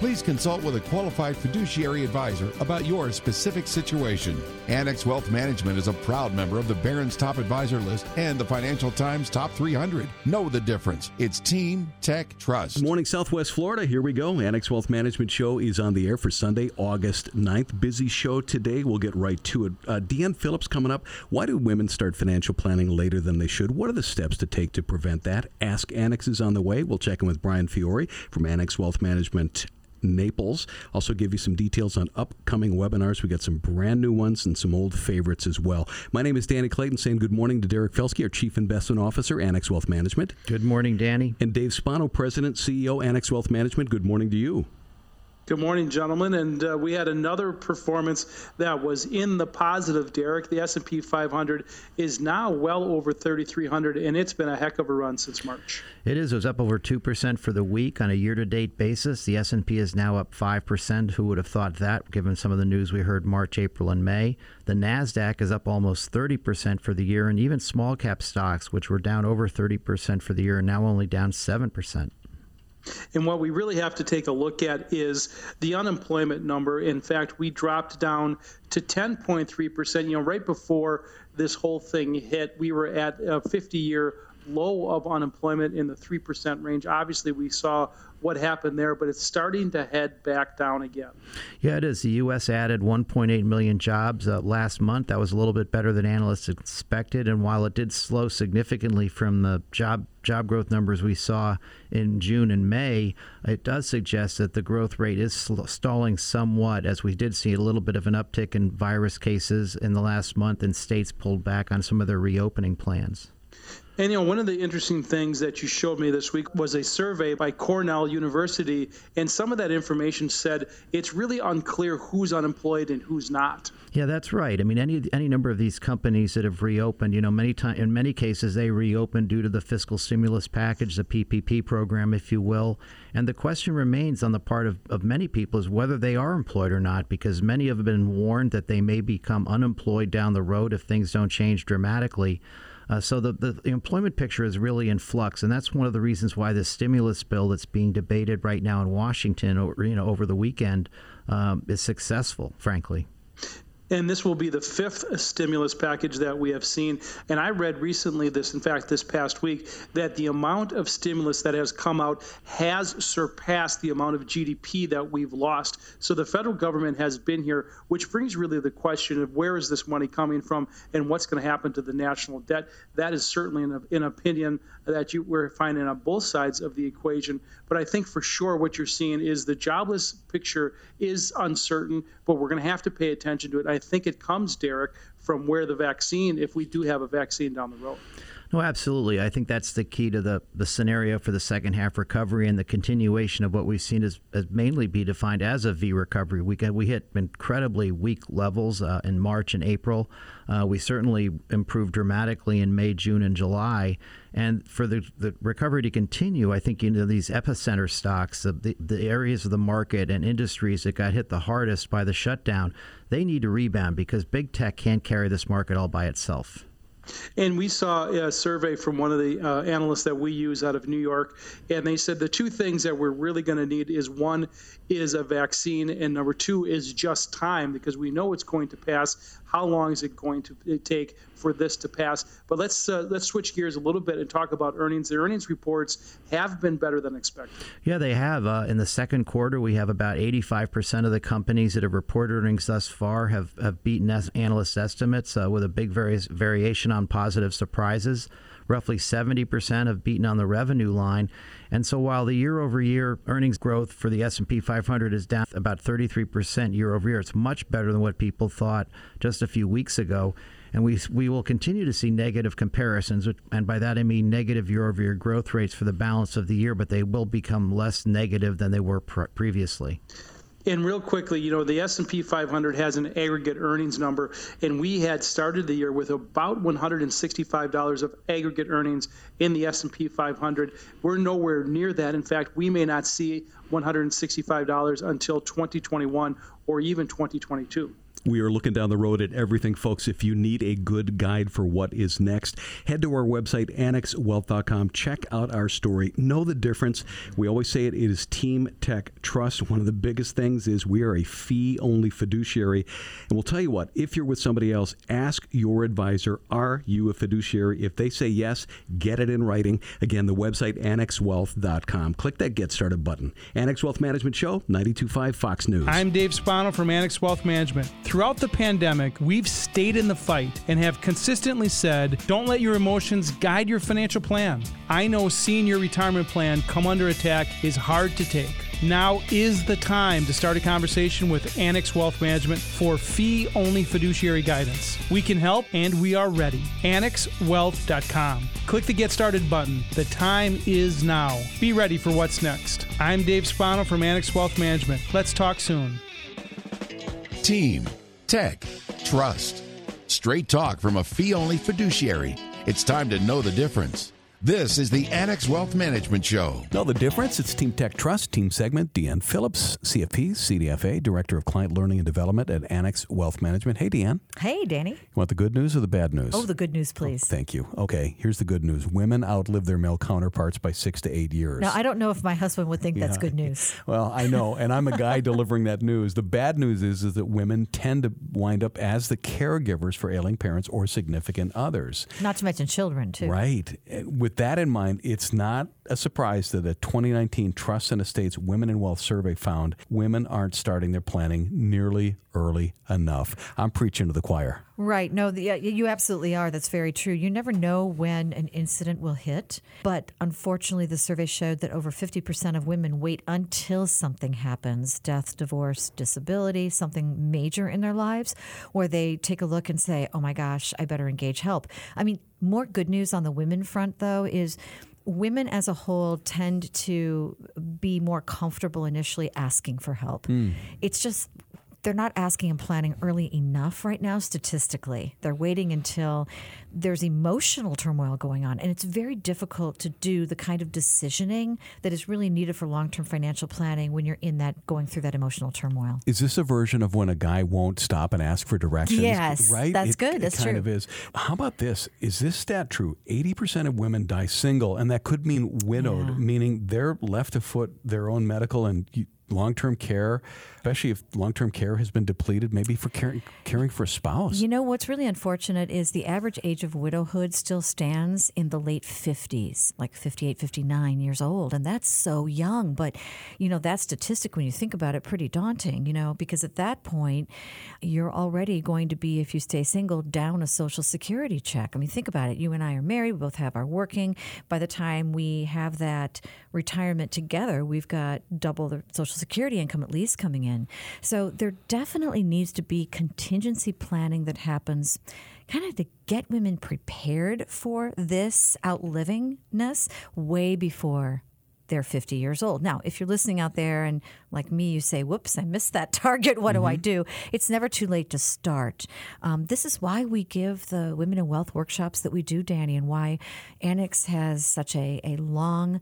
Please consult with a qualified fiduciary advisor about your specific situation. Annex Wealth Management is a proud member of the Barron's Top Advisor List and the Financial Times Top 300. Know the difference. It's Team Tech Trust. Good morning, Southwest Florida. Here we go. Annex Wealth Management Show is on the air for Sunday, August 9th. Busy show today. We'll get right to it. Uh, Deanne Phillips coming up. Why do women start financial planning later than they should? What are the steps to take to prevent that? Ask Annex is on the way. We'll check in with Bryan Fiore from Annex Wealth Management Naples. Also, give you some details on upcoming webinars. We got some brand new ones and some old favorites as well. My name is Danny Clayton, saying good morning to Derek Felske, our Chief Investment Officer, Annex Wealth Management. Good morning, Danny. And Dave Spano, President, CEO, Annex Wealth Management. Good morning to you. Good morning, gentlemen. And uh, we had another performance that was in the positive. Derek, the S&P 500 is now well over 3,300, and it's been a heck of a run since March. It is. It was up over two percent for the week on a year-to-date basis. The S&P is now up five percent. Who would have thought that? Given some of the news we heard March, April, and May. The Nasdaq is up almost 30 percent for the year, and even small-cap stocks, which were down over 30 percent for the year, are now only down seven percent. And what we really have to take a look at is the unemployment number. In fact, we dropped down to 10.3%. You know, right before this whole thing hit, we were at a 50 year low of unemployment in the 3% range. Obviously, we saw what happened there, but it's starting to head back down again. Yeah, it is. The U.S. added 1.8 million jobs uh, last month. That was a little bit better than analysts expected. And while it did slow significantly from the job job growth numbers we saw in June and May, it does suggest that the growth rate is stalling somewhat, as we did see a little bit of an uptick in virus cases in the last month, and states pulled back on some of their reopening plans. And you know, one of the interesting things that you showed me this week was a survey by Cornell University, and some of that information said it's really unclear who's unemployed and who's not. Yeah, that's right. I mean, any any number of these companies that have reopened, you know, many time in many cases they reopened due to the fiscal stimulus package, the PPP program, if you will. And the question remains on the part of, of many people is whether they are employed or not, because many have been warned that they may become unemployed down the road if things don't change dramatically. Uh, so the, the, employment picture is really in flux, and that's one of the reasons why the stimulus bill that's being debated right now in Washington, or, you know, over the weekend, um, is successful. Frankly. And this will be the fifth stimulus package that we have seen. And I read recently this, in fact, this past week, that the amount of stimulus that has come out has surpassed the amount of GDP that we've lost. So the federal government has been here, which brings really the question of where is this money coming from and what's going to happen to the national debt. That is certainly an, an opinion that you, we're finding on both sides of the equation. But I think for sure what you're seeing is the jobless picture is uncertain, but we're going to have to pay attention to it. I think it comes, Derek, from where the vaccine, if we do have a vaccine down the road. No, absolutely. I think that's the key to the, the scenario for the second half recovery and the continuation of what we've seen as, as mainly be defined as a V recovery. We we hit incredibly weak levels uh, in March and April. Uh, we certainly improved dramatically in May, June, and July. And for the, the recovery to continue, I think you know these epicenter stocks, the, the areas of the market and industries that got hit the hardest by the shutdown, they need to rebound because big tech can't carry this market all by itself. And we saw a survey from one of the uh, analysts that we use out of New York, and they said the two things that we're really going to need is one is a vaccine, and number two is just time because we know it's going to pass. How long is it going to take for this to pass? But let's uh, let's switch gears a little bit and talk about earnings. The earnings reports have been better than expected. Yeah, they have. Uh, in the second quarter, we have about 85% of the companies that have reported earnings thus far have, have beaten analyst estimates uh, with a big various variation on positive surprises. Roughly 70% have beaten on the revenue line. And so while the year-over-year earnings growth for the S&P 500 is down about 33% year over year, it's much better than what people thought just a few weeks ago. And we, we will continue to see negative comparisons, and by that I mean negative year over year growth rates for the balance of the year, but they will become less negative than they were previously. And real quickly, you know, the S&P 500 has an aggregate earnings number, and we had started the year with about $165 of aggregate earnings in the S&P 500. We're nowhere near that. In fact, we may not see $165 until 2021 or even 2022. We are looking down the road at everything, folks. If you need a good guide for what is next, head to our website, annexwealth.com. Check out our story. Know the difference. We always say it, it is Team Tech Trust. One of the biggest things is we are a fee only fiduciary. And we'll tell you what, if you're with somebody else, ask your advisor, are you a fiduciary? If they say yes, get it in writing. Again, the website, annexwealth.com. Click that Get Started button. Annex Wealth Management Show, 925 Fox News. I'm Dave Spano from Annex Wealth Management. Throughout the pandemic, we've stayed in the fight and have consistently said, don't let your emotions guide your financial plan. I know seeing your retirement plan come under attack is hard to take. Now is the time to start a conversation with Annex Wealth Management for fee only fiduciary guidance. We can help and we are ready. AnnexWealth.com. Click the Get Started button. The time is now. Be ready for what's next. I'm Dave Spano from Annex Wealth Management. Let's talk soon. Team, tech, trust. Straight talk from a fee only fiduciary. It's time to know the difference. This is the Annex Wealth Management Show. Know the difference? It's Team Tech Trust, Team Segment, Deanne Phillips, CFP, CDFA, Director of Client Learning and Development at Annex Wealth Management. Hey, Deanne. Hey, Danny. You want the good news or the bad news? Oh, the good news, please. Oh, thank you. Okay, here's the good news. Women outlive their male counterparts by six to eight years. Now, I don't know if my husband would think that's good news. Well, I know, and I'm a guy delivering that news. The bad news is, is that women tend to wind up as the caregivers for ailing parents or significant others. Not to mention children, too. Right. Uh, With that in mind, it's not a surprise that a 2019 Trust and Estates Women in Wealth survey found women aren't starting their planning nearly early enough. I'm preaching to the choir. Right. No, the, uh, yeah, you absolutely are. That's very true. You never know when an incident will hit. But unfortunately, the survey showed that over 50% of women wait until something happens death, divorce, disability, something major in their lives where they take a look and say, oh my gosh, I better engage help. I mean, more good news on the women front, though, is women as a whole tend to be more comfortable initially asking for help. Hmm. It's just they're not asking and planning early enough right now statistically. They're waiting until there's emotional turmoil going on. And it's very difficult to do the kind of decisioning that is really needed for long term financial planning when you're in that going through that emotional turmoil. Is this a version of when a guy won't stop and ask for directions? Yes, right. that's It- good, It that's kind true. of is. How about this? Is this stat true? Eighty percent of women die single, and that could mean widowed, Yeah. meaning they're left to foot their own medical and long-term care, especially if long-term care has been depleted, maybe for caring, caring for a spouse. You know, what's really unfortunate is the average age of widowhood still stands in the late 50s, like 58, 59 years old. And that's so young. But, you know, that statistic, when you think about it, pretty daunting, you know, because at that point, you're already going to be, if you stay single, down a social security check. I mean, think about it. You and I are married, we both have our working. By the time we have that retirement together, we've got double the social security income at least coming in. So there definitely needs to be contingency planning that happens kind of to get women prepared for this outlivingness way before they're 50 years old. Now, if you're listening out there and like me, you say, whoops, I missed that target. What do I do? It's never too late to start. Um, this is why we give the Women in Wealth workshops that we do, Danny, and why Annex has such a, a long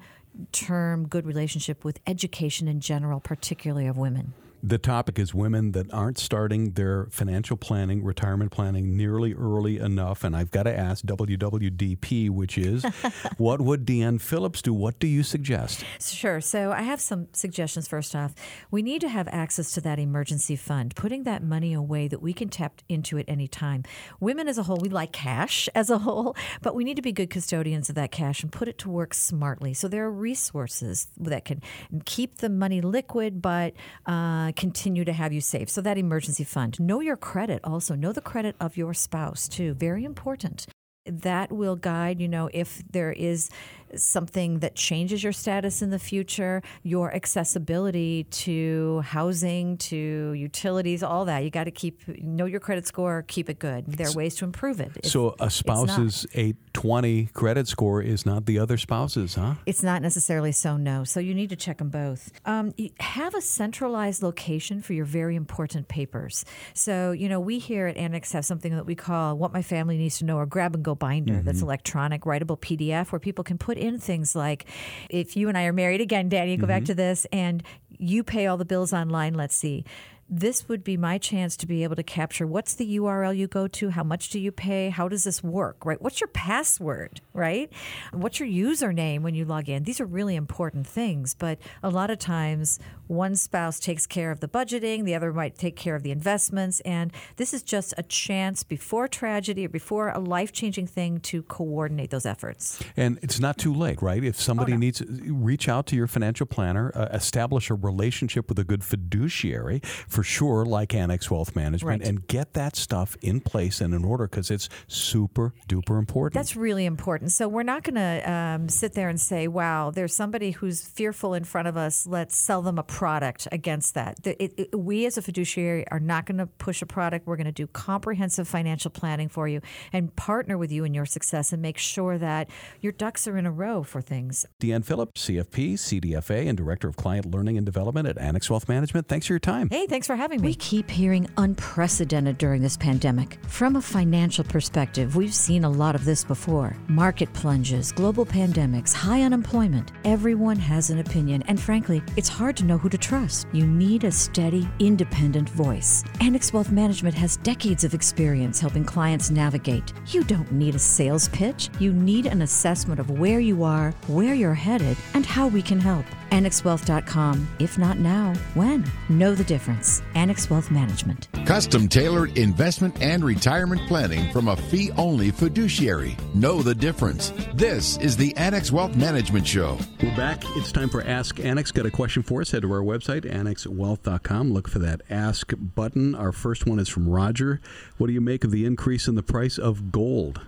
term good relationship with education in general, particularly of women. The topic is women that aren't starting their financial planning, retirement planning nearly early enough. And I've got to ask WWDP, which is what would Deanne Phillips do? What do you suggest? Sure. So I have some suggestions. First off, we need to have access to that emergency fund, putting that money away that we can tap into at any time. Women as a whole, we like cash as a whole, but we need to be good custodians of that cash and put it to work smartly. So there are resources that can keep the money liquid, but uh, Uh, continue to have you safe. So that emergency fund. Know your credit also. Know the credit of your spouse too. Very important that will guide, you know, if there is something that changes your status in the future, your accessibility to housing, to utilities, all that. You got to keep know your credit score, keep it good. There are ways to improve it. It's, so a spouse's 820 credit score is not the other spouse's, huh? It's not necessarily so. No. So you need to check them both. Um, have a centralized location for your very important papers. So you know we here at Annex have something that we call "What My Family Needs to Know" or grab and go binder. Mm-hmm. That's electronic, writable PDF, where people can put in things like, if you and I are married again, Danny, go mm-hmm. back to this, and you pay all the bills online. Let's see this would be my chance to be able to capture what's the URL you go to, how much do you pay, how does this work, right? What's your password, right? What's your username when you log in? These are really important things, but a lot of times one spouse takes care of the budgeting, the other might take care of the investments, and this is just a chance before tragedy or before a life changing thing to coordinate those efforts. And it's not too late, right? If somebody oh, no. needs, reach out to your financial planner, uh, establish a relationship with a good fiduciary for sure, like Annex Wealth Management, right. and get that stuff in place and in order because it's super duper important. That's really important. So we're not going to um, sit there and say, wow, there's somebody who's fearful in front of us. Let's sell them a product against that. It, it, we as a fiduciary are not going to push a product. We're going to do comprehensive financial planning for you and partner with you in your success and make sure that your ducks are in a row for things. Deanne Phillips, CFP, CDFA, and Director of Client Learning and Development at Annex Wealth Management. Thanks for your time. Hey, thanks for having me. We keep hearing unprecedented during this pandemic. From a financial perspective, we've seen a lot of this before market plunges, global pandemics, high unemployment. Everyone has an opinion, and frankly, it's hard to know who to trust. You need a steady, independent voice. Annex Wealth Management has decades of experience helping clients navigate. You don't need a sales pitch, you need an assessment of where you are, where you're headed, and how we can help. AnnexWealth.com. If not now, when? Know the difference. Annex Wealth Management. Custom tailored investment and retirement planning from a fee only fiduciary. Know the difference. This is the Annex Wealth Management Show. We're back. It's time for Ask Annex. Got a question for us? Head to our website, annexwealth.com. Look for that Ask button. Our first one is from Roger. What do you make of the increase in the price of gold?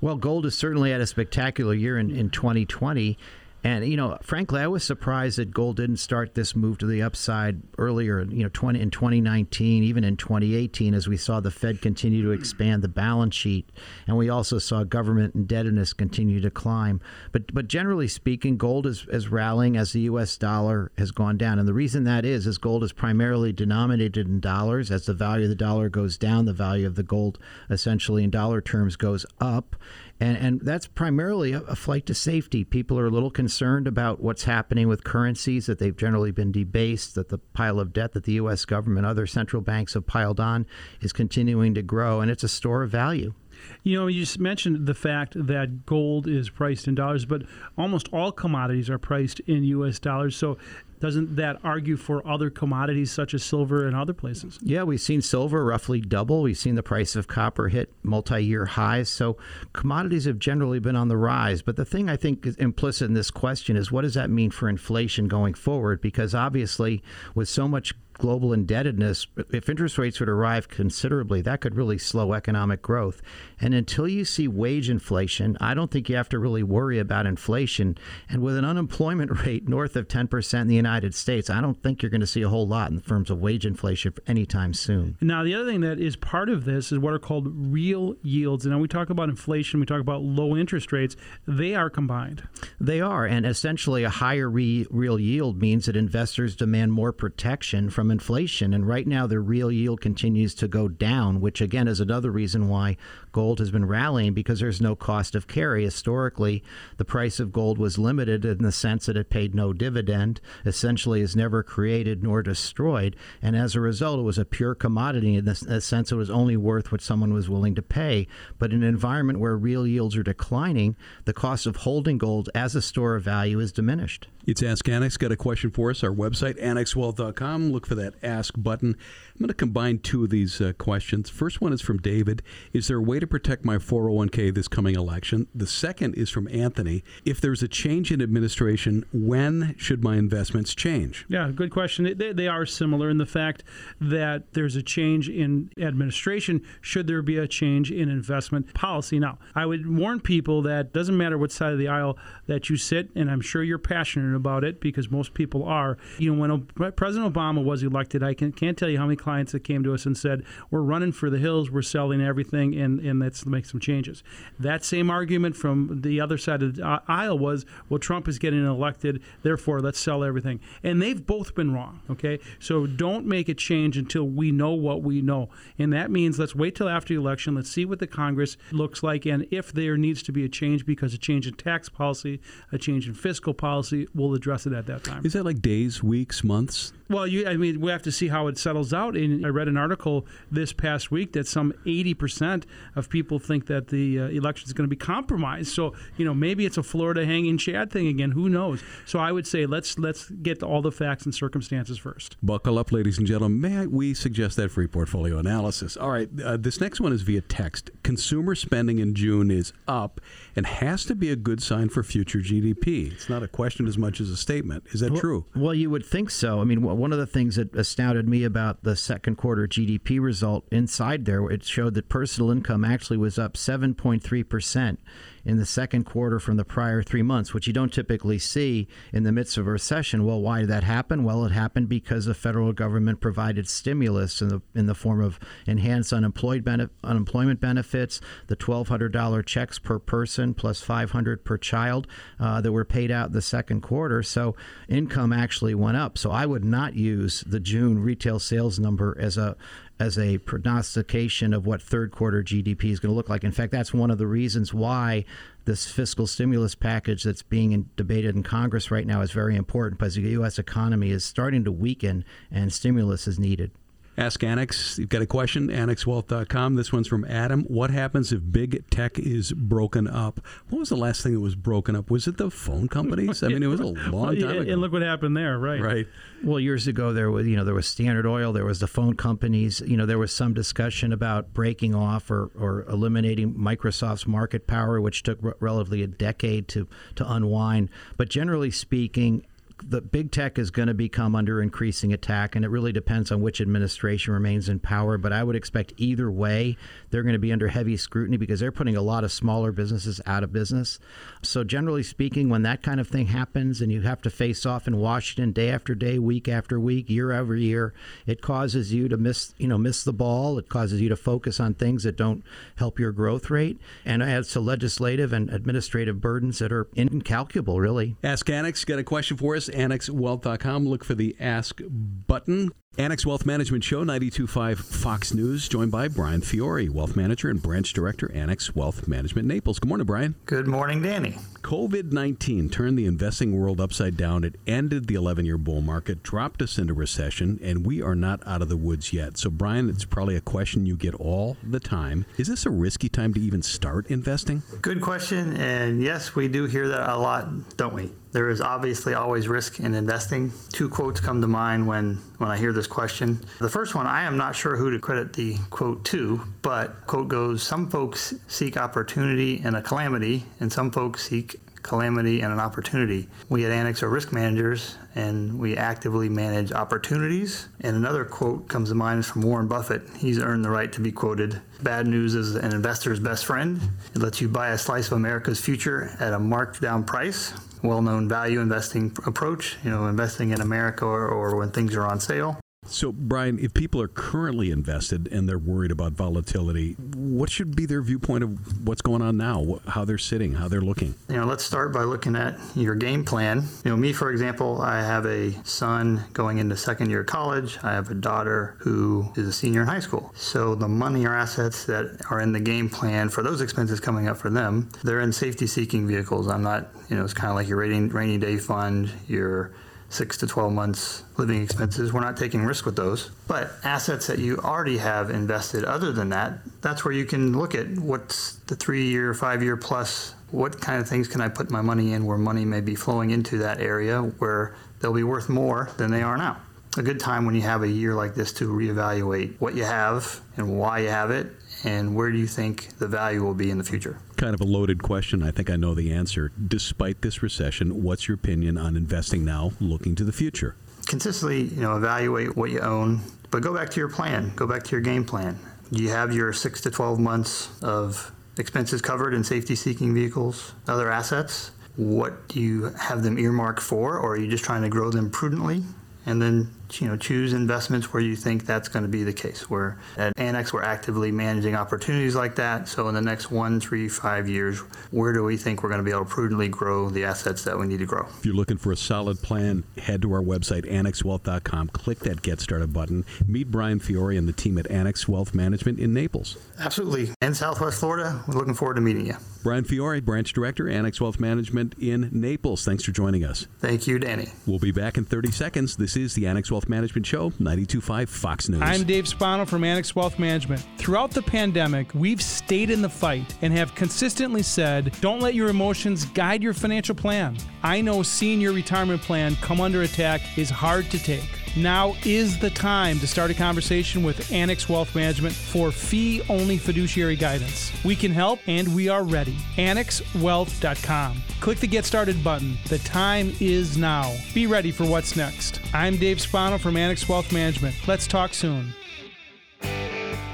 Well, gold is certainly had a spectacular year in, in 2020. And you know, frankly, I was surprised that gold didn't start this move to the upside earlier. You know, 20 in 2019, even in 2018, as we saw the Fed continue to expand the balance sheet, and we also saw government indebtedness continue to climb. But but generally speaking, gold is, is rallying as the U.S. dollar has gone down, and the reason that is is gold is primarily denominated in dollars. As the value of the dollar goes down, the value of the gold, essentially in dollar terms, goes up. And, and that's primarily a, a, flight to safety. People are a little concerned about what's happening with currencies, that they've generally been debased, that the pile of debt that the U.S. government, other central banks have piled on is continuing to grow, and it's a store of value. You know, you just mentioned the fact that gold is priced in dollars, but almost all commodities are priced in U.S. dollars. So doesn't that argue for other commodities such as silver and other places? Yeah, we've seen silver roughly double. We've seen the price of copper hit multi year highs. So commodities have generally been on the rise. But the thing I think is implicit in this question is what does that mean for inflation going forward? Because obviously, with so much global indebtedness, if interest rates would rise considerably, that could really slow economic growth. And until you see wage inflation, I don't think you have to really worry about inflation. And with an unemployment rate north of 10% in the United States, I don't think you're going to see a whole lot in terms of wage inflation anytime soon. Now, the other thing that is part of this is what are called real yields. And when we talk about inflation, we talk about low interest rates, they are combined. They are. And essentially, a higher re- real yield means that investors demand more protection from inflation. And right now, the real yield continues to go down, which again is another reason why gold has been rallying because there's no cost of carry. Historically, the price of gold was limited in the sense that it paid no dividend, essentially is never created nor destroyed. And as a result, it was a pure commodity in the sense it was only worth what someone was willing to pay. But in an environment where real yields are declining, the cost of holding gold as a store of value is diminished. It's Ask Annex. Got a question for us? Our website, annexwealth.com. Look for that Ask button. I'm going to combine two of these uh, questions. First one is from David. Is there a way to protect my 401k this coming election? The second is from Anthony. If there's a change in administration, when should my investments change? Yeah, good question. They, they are similar in the fact that there's a change in administration should there be a change in investment policy. Now, I would warn people that doesn't matter what side of the aisle that you sit, and I'm sure you're passionate about it because most people are. You know, when President Obama was elected, I can, can't tell you how many clients that came to us and said, "We're running for the hills, we're selling everything, and and let's make some changes." That same argument from the other side of the aisle was, "Well, Trump is getting elected, therefore let's sell everything," and they've both been wrong. Okay, so don't make a change until we know what we know, and that means let's wait till after the election. Let's see what the Congress looks like, and if there needs to be a change because a change in tax policy, a change in fiscal policy, we'll address it at that time. Is that like days, weeks, months? Well, you, I mean, we have to see how it settles out. And I read an article this past week that some 80% of people think that the uh, election is going to be compromised. So, you know, maybe it's a Florida hanging chad thing again. Who knows? So I would say let's let's get all the facts and circumstances first. Buckle up, ladies and gentlemen. May I, we suggest that free portfolio analysis? All right, uh, this next one is via text. Consumer spending in June is up and has to be a good sign for future GDP. It's not a question as much as a statement. Is that well, true? Well, you would think so. I mean, one of the things that astounded me about the second quarter GDP result inside there, it showed that personal income actually was up 7.3 percent in the second quarter from the prior three months, which you don't typically see in the midst of a recession. Well, why did that happen? Well, it happened because the federal government provided stimulus in the in the form of enhanced unemployed benef- unemployment benefits, the twelve hundred dollar checks per person plus five hundred per child uh, that were paid out in the second quarter. So income actually went up. So I would not use the June retail sales number as a as a prognostication of what third quarter GDP is going to look like. In fact, that's one of the reasons why this fiscal stimulus package that's being in, debated in Congress right now is very important because the U.S. economy is starting to weaken and stimulus is needed. Ask Annex. You've got a question, annexwealth.com. This one's from Adam. What happens if big tech is broken up? What was the last thing that was broken up? Was it the phone companies? I mean, it was a long time ago. And look what happened there, right? Right. Well, years ago there was, you know, there was Standard Oil, there was the phone companies. You know, there was some discussion about breaking off or, or eliminating Microsoft's market power, which took relatively a decade to to unwind. But generally speaking, the big tech is going to become under increasing attack, and it really depends on which administration remains in power. But I would expect either way, they're going to be under heavy scrutiny because they're putting a lot of smaller businesses out of business. So, generally speaking, when that kind of thing happens and you have to face off in Washington day after day, week after week, year over year, it causes you to miss, you know, miss the ball. It causes you to focus on things that don't help your growth rate, and adds to legislative and administrative burdens that are incalculable, really. Ask Annex, got a question for us? annexwealth.com. Look for the Ask button. Annex Wealth Management Show, 92.5 Fox News, joined by Bryan Fiore, Wealth Manager and Branch Director, Annex Wealth Management Naples. Good morning, Bryan. Good morning, Danny. COVID 19 turned the investing world upside down. It ended the 11 year bull market, dropped us into recession, and we are not out of the woods yet. So, Bryan, it's probably a question you get all the time. Is this a risky time to even start investing? Good question. And yes, we do hear that a lot, don't we? There is obviously always risk in investing. Two quotes come to mind when, when I hear this question. The first one, I am not sure who to credit the quote to, but quote goes, some folks seek opportunity in a calamity, and some folks seek calamity and an opportunity. We at Annex are risk managers and we actively manage opportunities. And another quote comes to mind from Warren Buffett. He's earned the right to be quoted. Bad news is an investor's best friend. It lets you buy a slice of America's future at a marked down price well-known value investing approach, you know, investing in America or, or when things are on sale. So, Bryan, if people are currently invested and they're worried about volatility, what should be their viewpoint of what's going on now, how they're sitting, how they're looking? You know, let's start by looking at your game plan. You know, me, for example, I have a son going into second year college. I have a daughter who is a senior in high school. So, the money or assets that are in the game plan for those expenses coming up for them, they're in safety seeking vehicles. I'm not, you know, it's kind of like your rainy, rainy day fund, your six to 12 months living expenses. We're not taking risk with those. But assets that you already have invested other than that, that's where you can look at what's the three year, five year plus. What kind of things can I put my money in where money may be flowing into that area where they'll be worth more than they are now? A good time when you have a year like this to reevaluate what you have and why you have it and where do you think the value will be in the future? Kind of a loaded question. I think I know the answer. Despite this recession, what's your opinion on investing now, looking to the future? Consistently, you know, evaluate what you own, but go back to your plan. Go back to your game plan. Do you have your six to 12 months of expenses covered in safety seeking vehicles, other assets? What do you have them earmarked for, or are you just trying to grow them prudently? And then you know, choose investments where you think that's going to be the case. Where at Annex, we're actively managing opportunities like that. So in the next one, three, five years, where do we think we're going to be able to prudently grow the assets that we need to grow? If you're looking for a solid plan, head to our website, annexwealth.com. Click that Get Started button. Meet Bryan Fiore and the team at Annex Wealth Management in Naples. Absolutely. In Southwest Florida, we're looking forward to meeting you. Bryan Fiore, Branch Director, Annex Wealth Management in Naples. Thanks for joining us. Thank you, Danny. We'll be back in 30 seconds. This is the Annex Wealth Management Show, 92.5 Fox News. I'm Dave Spano from Annex Wealth Management. Throughout the pandemic, we've stayed in the fight and have consistently said, don't let your emotions guide your financial plan. I know seeing your retirement plan come under attack is hard to take. Now is the time to start a conversation with Annex Wealth Management for fee only fiduciary guidance. We can help and we are ready. AnnexWealth.com. Click the Get Started button. The time is now. Be ready for what's next. I'm Dave Spano from Annex Wealth Management. Let's talk soon.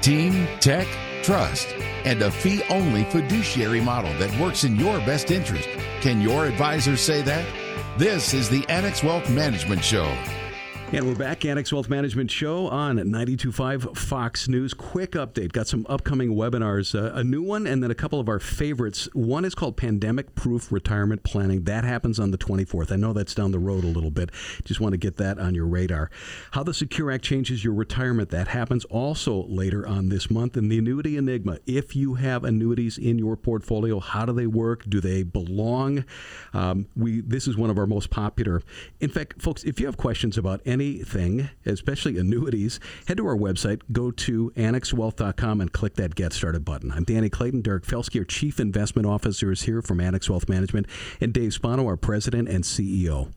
Team, tech, trust, and a fee only fiduciary model that works in your best interest. Can your advisor say that? This is the Annex Wealth Management Show. And we're back, Annex Wealth Management Show on 92.5 Fox News. Quick update. Got some upcoming webinars, uh, a new one, and then a couple of our favorites. One is called Pandemic Proof Retirement Planning. That happens on the 24th. I know that's down the road a little bit. Just want to get that on your radar. How the Secure Act changes your retirement. That happens also later on this month. And the Annuity Enigma. If you have annuities in your portfolio, how do they work? Do they belong? Um, we This is one of our most popular. In fact, folks, if you have questions about any anything, especially annuities, head to our website, go to annexwealth.com and click that Get Started button. I'm Danny Clayton. Derek Felsky, our Chief Investment Officer, is here from Annex Wealth Management, and Dave Spano, our President and CEO.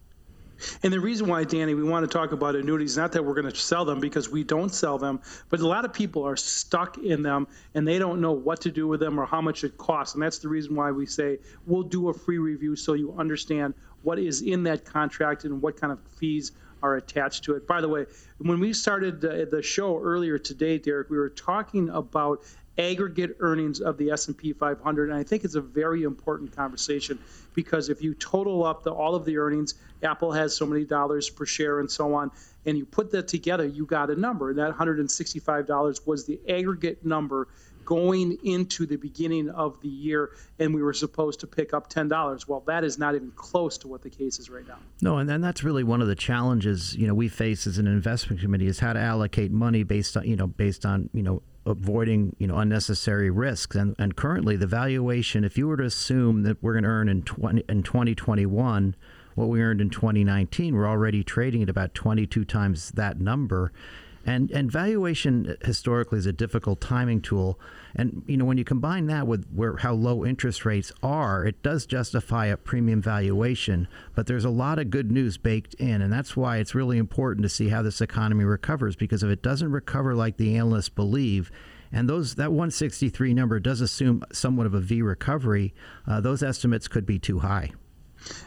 And the reason why, Danny, we want to talk about annuities, not that we're going to sell them because we don't sell them, but a lot of people are stuck in them and they don't know what to do with them or how much it costs. And that's the reason why we say we'll do a free review so you understand what is in that contract and what kind of fees are attached to it. By the way, when we started the, the show earlier today, Derek, we were talking about aggregate earnings of the S&P 500 and I think it's a very important conversation because if you total up the, all of the earnings Apple has so many dollars per share and so on and you put that together you got a number and that $165 was the aggregate number going into the beginning of the year and we were supposed to pick up $10 well that is not even close to what the case is right now. No and, and that's really one of the challenges you know we face as an investment committee is how to allocate money based on you know based on you know avoiding you know unnecessary risks. And and currently the valuation if you were to assume that we're going to earn in 20 in 2021 what we earned in 2019 we're already trading at about 22 times that number and and valuation historically is a difficult timing tool. And you know when you combine that with where how low interest rates are, it does justify a premium valuation. But there's a lot of good news baked in, and that's why it's really important to see how this economy recovers. Because if it doesn't recover like the analysts believe, and those that 163 number does assume somewhat of a V recovery, uh, those estimates could be too high.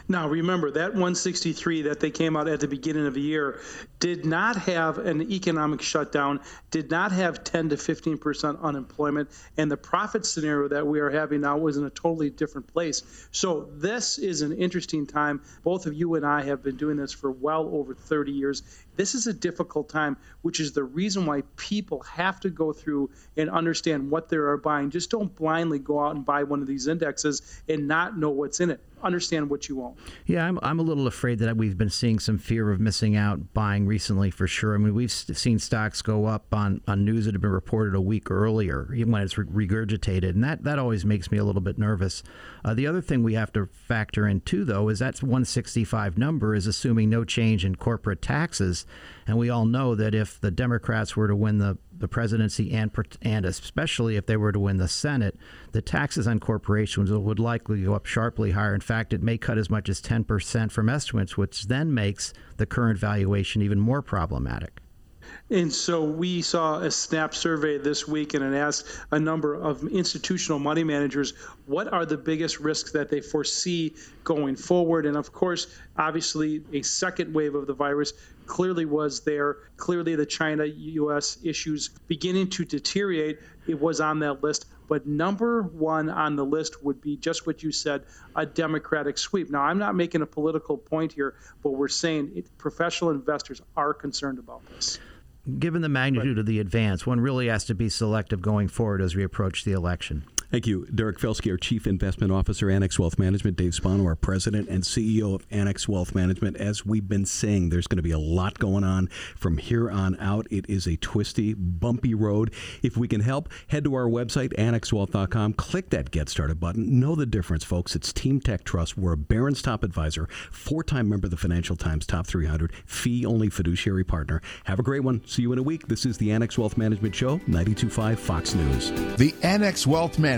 Now, remember that 163 that they came out at the beginning of the year did not have an economic shutdown, did not have 10 to 15 percent unemployment, and the profit scenario that we are having now was in a totally different place. So this is an interesting time. Both of you and I have been doing this for well over 30 years. This is a difficult time, which is the reason why people have to go through and understand what they are buying. Just don't blindly go out and buy one of these indexes and not know what's in it. understand what you own. Yeah, I'm, I'm a little afraid that we've been seeing some fear of missing out buying recently for sure. I mean, we've seen stocks go up on, on news that have been reported a week earlier, even when it's regurgitated. And that, that always makes me a little bit nervous. Uh, the other thing we have to factor in, too, though, is that 165 number is assuming no change in corporate taxes. And we all know that if the Democrats were to win the the presidency and and especially if they were to win the Senate, the taxes on corporations would likely go up sharply higher. In fact, it may cut as much as 10% from estimates, which then makes the current valuation even more problematic. And so we saw a SNAP survey this week, and it asked a number of institutional money managers what are the biggest risks that they foresee going forward. And of course, obviously, a second wave of the virus clearly was there. Clearly, the China US issues beginning to deteriorate. It was on that list. But number one on the list would be just what you said a Democratic sweep. Now, I'm not making a political point here, but we're saying it, professional investors are concerned about this given the magnitude right. of the advance, one really has to be selective going forward as we approach the election. Thank you. Derek Felske, our Chief Investment Officer, Annex Wealth Management. Dave Spano, our President and CEO of Annex Wealth Management. As we've been saying, there's going to be a lot going on from here on out. It is a twisty, bumpy road. If we can help, head to our website, annexwealth.com. Click that Get Started button. Know the difference, folks. It's Team Tech Trust. We're a Barron's top advisor, four time member of the Financial Times Top 300, fee only fiduciary partner. Have a great one. See you in a week. This is the Annex Wealth Management Show, 925 Fox News. The Annex Wealth Management